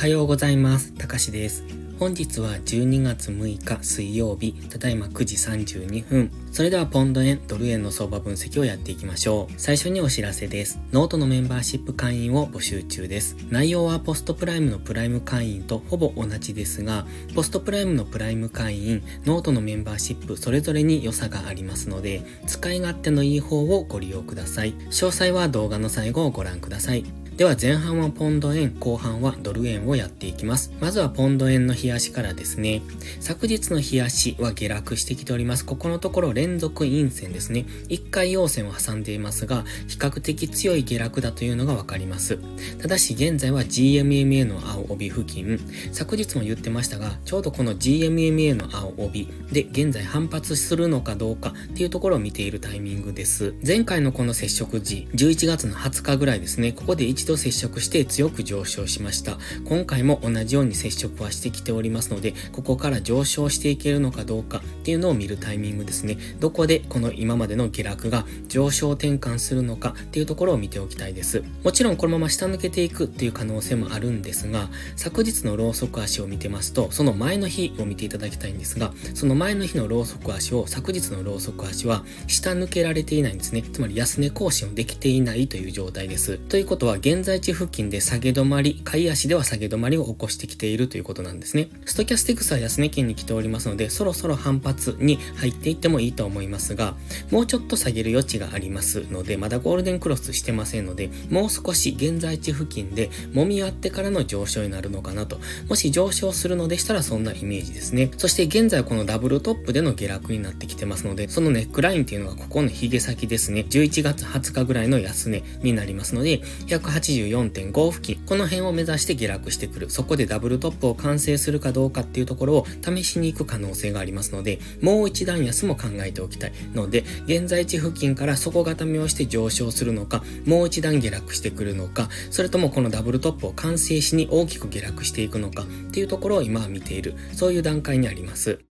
はようございます。たかしです。本日は12月6日水曜日、ただいま9時32分。それではポンド円、ドル円の相場分析をやっていきましょう。最初にお知らせです。ノートのメンバーシップ会員を募集中です。内容は PostPrime のプライム会員とほぼ同じですが、 PostPrime のプライム会員、ノートのメンバーシップそれぞれに良さがありますので、使い勝手のいい方をご利用ください。詳細は動画の最後をご覧ください。では前半はポンド円、後半はドル円をやっていきます。まずはポンド円の冷やしからですね。昨日の冷やしは下落してきております。ここのところ連続陰線ですね。1回陽線を挟んでいますが、比較的強い下落だというのがわかります。ただし現在は GMMA の青帯付近、昨日も言ってましたが、ちょうどこの GMMA の青帯で現在反発するのかどうかっていうところを見ているタイミングです。前回のこの接触時、11月の20日ぐらいですね、ここで一度と接触して強く上昇しました。今回も同じように接触はしてきておりますので、ここから上昇していけるのかどうかっていうのを見るタイミングですね。どこでこの今までの下落が上昇転換するのかっていうところを見ておきたいです。もちろんこのまま下抜けていくっていう可能性もあるんですが、昨日のローソク足を見てますと、その前の日を見ていただきたいんですが、その前の日のローソク足を昨日のローソク足は下抜けられていないんですね。つまり安値更新をできていないという状態です。ということは現現在地付近で下げ止まり、買い足では下げ止まりを起こしてきているということなんですね。ストキャスティクスは安値圏に来ておりますので、そろそろ反発に入っていってもいいと思いますが、もうちょっと下げる余地がありますので、まだゴールデンクロスしてませんので、もう少し現在地付近で揉み合ってからの上昇になるのかなと。もし上昇するのでしたらそんなイメージですね。そして現在このダブルトップでの下落になってきてますので、そのネックラインっていうのがここの髭先ですね。11月20日ぐらいの安値になりますので、180 84.5付近、この辺を目指して下落してくる。そこでダブルトップを完成するかどうかっていうところを試しに行く可能性がありますので、もう一段安も考えておきたいので、現在地付近から底固めをして上昇するのか、もう一段下落してくるのか、それともこのダブルトップを完成しに大きく下落していくのかっていうところを今は見ている、そういう段階にあります。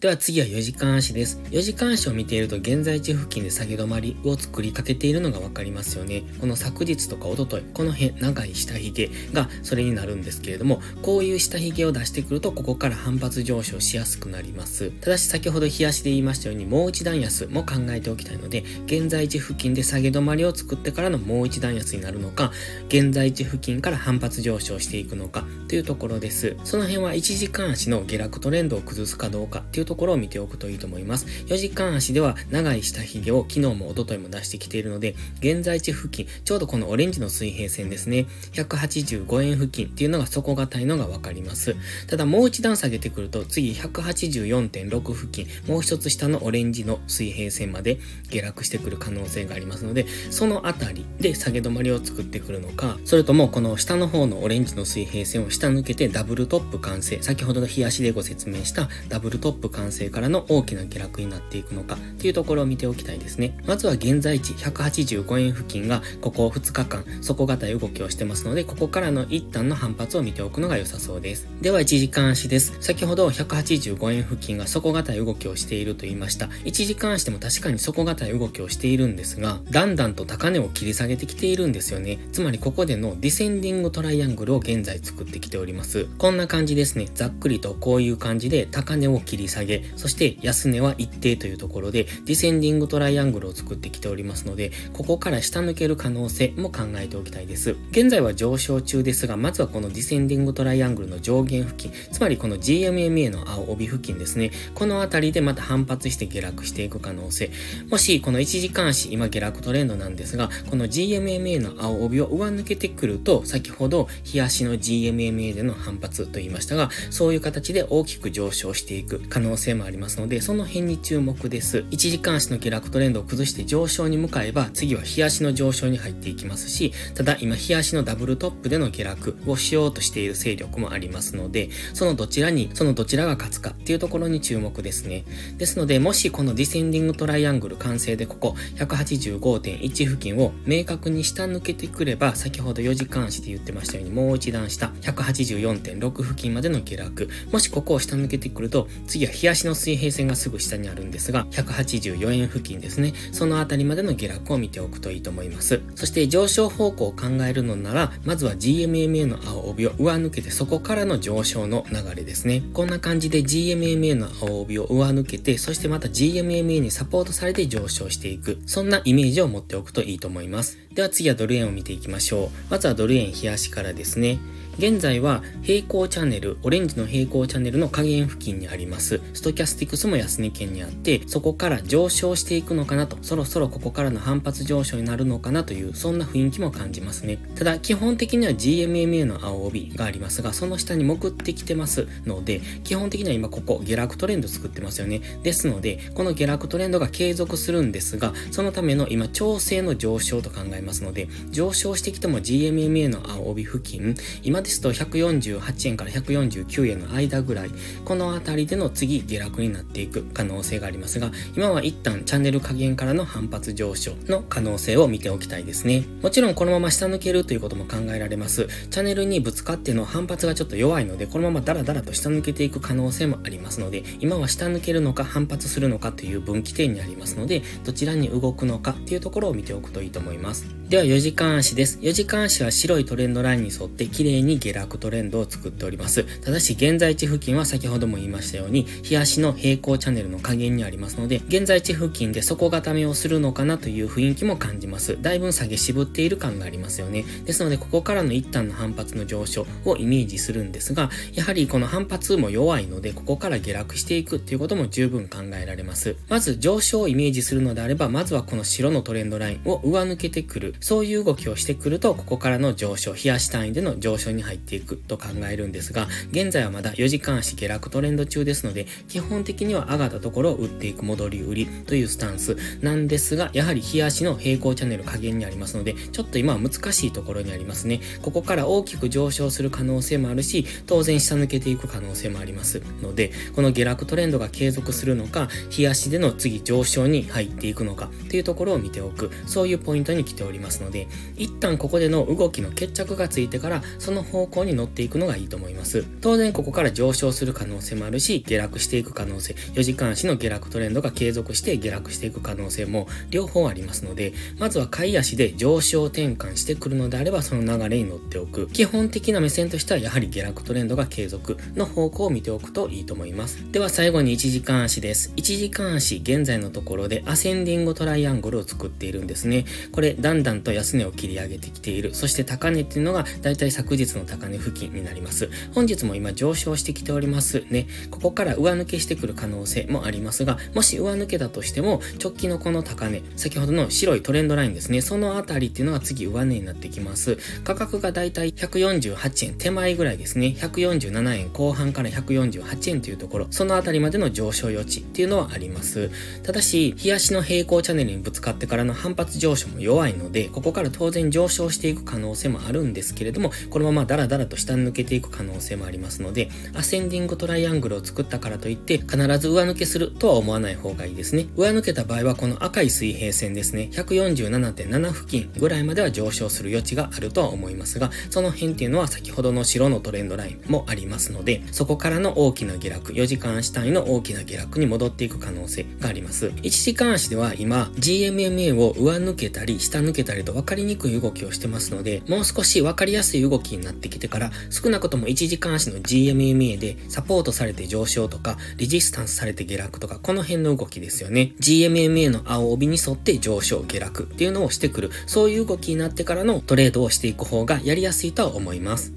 では次は4時間足です。4時間足を見ていると現在地付近で下げ止まりを作りかけているのがわかりますよね。この昨日とか一昨日この辺長い下髭がそれになるんですけれども、こういう下髭を出してくるとここから反発上昇しやすくなります。ただし先ほど冷やしで言いましたようにもう一段安も考えておきたいので、現在地付近で下げ止まりを作ってからのもう一段安になるのか、現在地付近から反発上昇していくのかというところです。その辺は1時間足の下落トレンドを崩すかどうかっていうところを見ておくといいと思います。4時間足では長い下髭を昨日も一昨日も出してきているので、現在地付近、ちょうどこのオレンジの水平線ですね、185円付近っていうのが底堅いのがわかります。ただもう一段下げてくると、次184.6付近、もう一つ下のオレンジの水平線まで下落してくる可能性がありますので、そのあたりで下げ止まりを作ってくるのか、それともこの下の方のオレンジの水平線を下抜けてダブルトップ完成、先ほどの冷やしでご説明したダブルトップ完成完成からの大きな下落になっていくのかっていうところを見ておきたいですね。まずは現在地185円付近がここ2日間底堅い動きをしてますので、ここからの一旦の反発を見ておくのが良さそうです。では1時間足です。先ほど185円付近が底堅い動きをしていると言いました。1時間足でも確かに底堅い動きをしているんですが、だんだんと高値を切り下げてきているんですよね。つまりここでのディセンディングトライアングルを現在作ってきております。こんな感じですね。ざっくりとこういう感じで高値を切り下げ、そして安値は一定というところで、ディセンディングトライアングルを作ってきておりますので、ここから下抜ける可能性も考えておきたいです。現在は上昇中ですが、まずはこのディセンディングトライアングルの上限付近、つまりこの GMMA の青帯付近ですね。このあたりでまた反発して下落していく可能性。もし、この1時間足、今下落トレンドなんですが、この GMMA の青帯を上抜けてくると、先ほど、日足の GMMA での反発と言いましたが、そういう形で大きく上昇していく可能性性もありますので、その辺に注目です。1時間足の下落トレンドを崩して上昇に向かえば、次は日足の上昇に入っていきますし、ただ今日足のダブルトップでの下落をしようとしている勢力もありますので、そのどちらに、そのどちらが勝つかっていうところに注目ですね。ですので、もしこのディセンディングトライアングル完成でここ185.1付近を明確に下抜けてくれば、先ほど4時間足で言ってましたようにもう一段下、184.6付近までの下落。もしここを下抜けてくると、次は日日足の水平線がすぐ下にあるんですが、184円付近ですね。そのあたりまでの下落を見ておくといいと思います。そして上昇方向を考えるのなら、まずは GMMA の青帯を上抜けてそこからの上昇の流れですね。こんな感じで GMMA の青帯を上抜けて、そしてまた GMMA にサポートされて上昇していく。そんなイメージを持っておくといいと思います。では次はドル円を見ていきましょう。まずはドル円冷やしからですね。現在は平行チャンネル、オレンジの平行チャンネルの下限付近にあります。ストキャスティクスも安値圏にあって、そこから上昇していくのかなと、そろそろここからの反発上昇になるのかなという、そんな雰囲気も感じますね。ただ、基本的には GMMA の青帯がありますが、その下に潜ってきてますので、基本的には今ここ下落トレンド作ってますよね。ですので、この下落トレンドが継続するんですが、そのための今調整の上昇と考えますので、上昇してきても GMMA の青帯付近、今ですと148円から149円の間ぐらい、このあたりでの次下落になっていく可能性がありますが、今は一旦チャンネル加減からの反発上昇の可能性を見ておきたいですね。もちろんこのまま下抜けるということも考えられます。チャンネルにぶつかっての反発がちょっと弱いので、このままダラダラと下抜けていく可能性もありますので、今は下抜けるのか反発するのかという分岐点にありますので、どちらに動くのかっていうところを見ておくといいと思います。では4時間足です。4時間足は白いトレンドラインに沿って綺麗に下落トレンドを作っております。ただし現在地付近は先ほども言いましたように、日足の平行チャンネルの加減にありますので、現在地付近で底固めをするのかなという雰囲気も感じます。だいぶ下げ渋っている感がありますよね。ですので、ここからの一旦の反発の上昇をイメージするんですが、やはりこの反発も弱いので、ここから下落していくっていうことも十分考えられます。まず上昇をイメージするのであれば、まずはこの白のトレンドラインを上抜けてくる。そういう動きをしてくると、ここからの上昇、冷やし単位での上昇に入っていくと考えるんですが、現在はまだ4時間足下落トレンド中ですので、基本的には上がったところを売っていく戻り売りというスタンスなんですが、やはり日足の平行チャンネル加減にありますので、ちょっと今は難しいところにありますね。ここから大きく上昇する可能性もあるし、当然下抜けていく可能性もありますので、この下落トレンドが継続するのか、日足での次上昇に入っていくのかっていうところを見ておく、そういうポイントに来ておりますますので、一旦ここでの動きの決着がついてから、その方向に乗っていくのがいいと思います。当然ここから上昇する可能性もあるし、下落していく可能性、4時間足の下落トレンドが継続して下落していく可能性も両方ありますので、まずは買い足で上昇転換してくるのであればその流れに乗っておく。基本的な目線としてはやはり下落トレンドが継続の方向を見ておくといいと思います。では最後に1時間足です。1時間足、現在のところでアセンディングトライアングルを作っているんですね。これ、だんだんと安値を切り上げてきている。そして高値っていうのがだいたい昨日の高値付近になります。本日も今上昇してきておりますね。ここから上抜けしてくる可能性もありますが、もし上抜けだとしても、直近のこの高値、先ほどの白いトレンドラインですね。そのあたりっていうのが次上値になってきます。価格がだいたい148円手前ぐらいですね。147円後半から148円というところ、そのあたりまでの上昇余地っていうのはあります。ただし、日足の平行チャンネルにぶつかってからの反発上昇も弱いので、ここから当然上昇していく可能性もあるんですけれども、このままダラダラと下に抜けていく可能性もありますので、アセンディングトライアングルを作ったからといって、必ず上抜けするとは思わない方がいいですね。上抜けた場合はこの赤い水平線ですね、147.7付近ぐらいまでは上昇する余地があるとは思いますが、その辺っていうのは先ほどの白のトレンドラインもありますので、そこからの大きな下落、4時間足単位の大きな下落に戻っていく可能性があります。1時間足では今、GMMA を上抜けたり、下抜けたりと分かりにくい動きをしてますので、もう少し分かりやすい動きになってきてから、少なくとも1時間足の GMMA でサポートされて上昇とか、リジスタンスされて下落とか、この辺の動きですよね。GMMA の青帯に沿って上昇、下落っていうのをしてくる、そういう動きになってからのトレードをしていく方がやりやすいとは思います。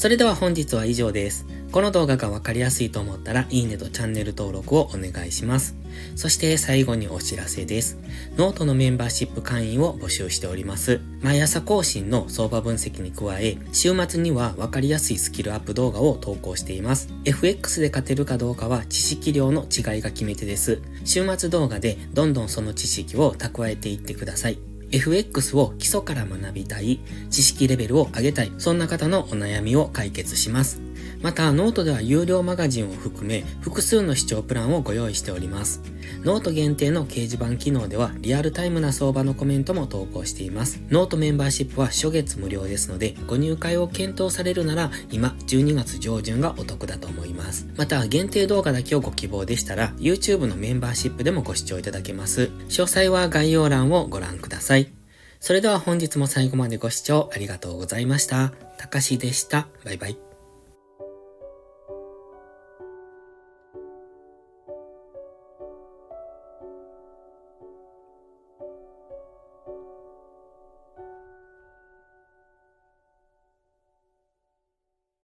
それでは本日は以上です。この動画がわかりやすいと思ったら、いいねとチャンネル登録をお願いします。そして最後にお知らせです。ノートのメンバーシップ会員を募集しております。毎朝更新の相場分析に加え、週末にはわかりやすいスキルアップ動画を投稿しています。FX で勝てるかどうかは知識量の違いが決め手です。週末動画でどんどんその知識を蓄えていってください。FX を基礎から学びたい、知識レベルを上げたい、そんな方のお悩みを解決します。また、ノートでは有料マガジンを含め、複数の視聴プランをご用意しております。ノート限定の掲示板機能では、リアルタイムな相場のコメントも投稿しています。ノートメンバーシップは初月無料ですので、ご入会を検討されるなら、今、12月上旬がお得だと思います。また、限定動画だけをご希望でしたら、YouTube のメンバーシップでもご視聴いただけます。詳細は概要欄をご覧ください。それでは本日も最後までご視聴ありがとうございました。たかしでした。バイバイ。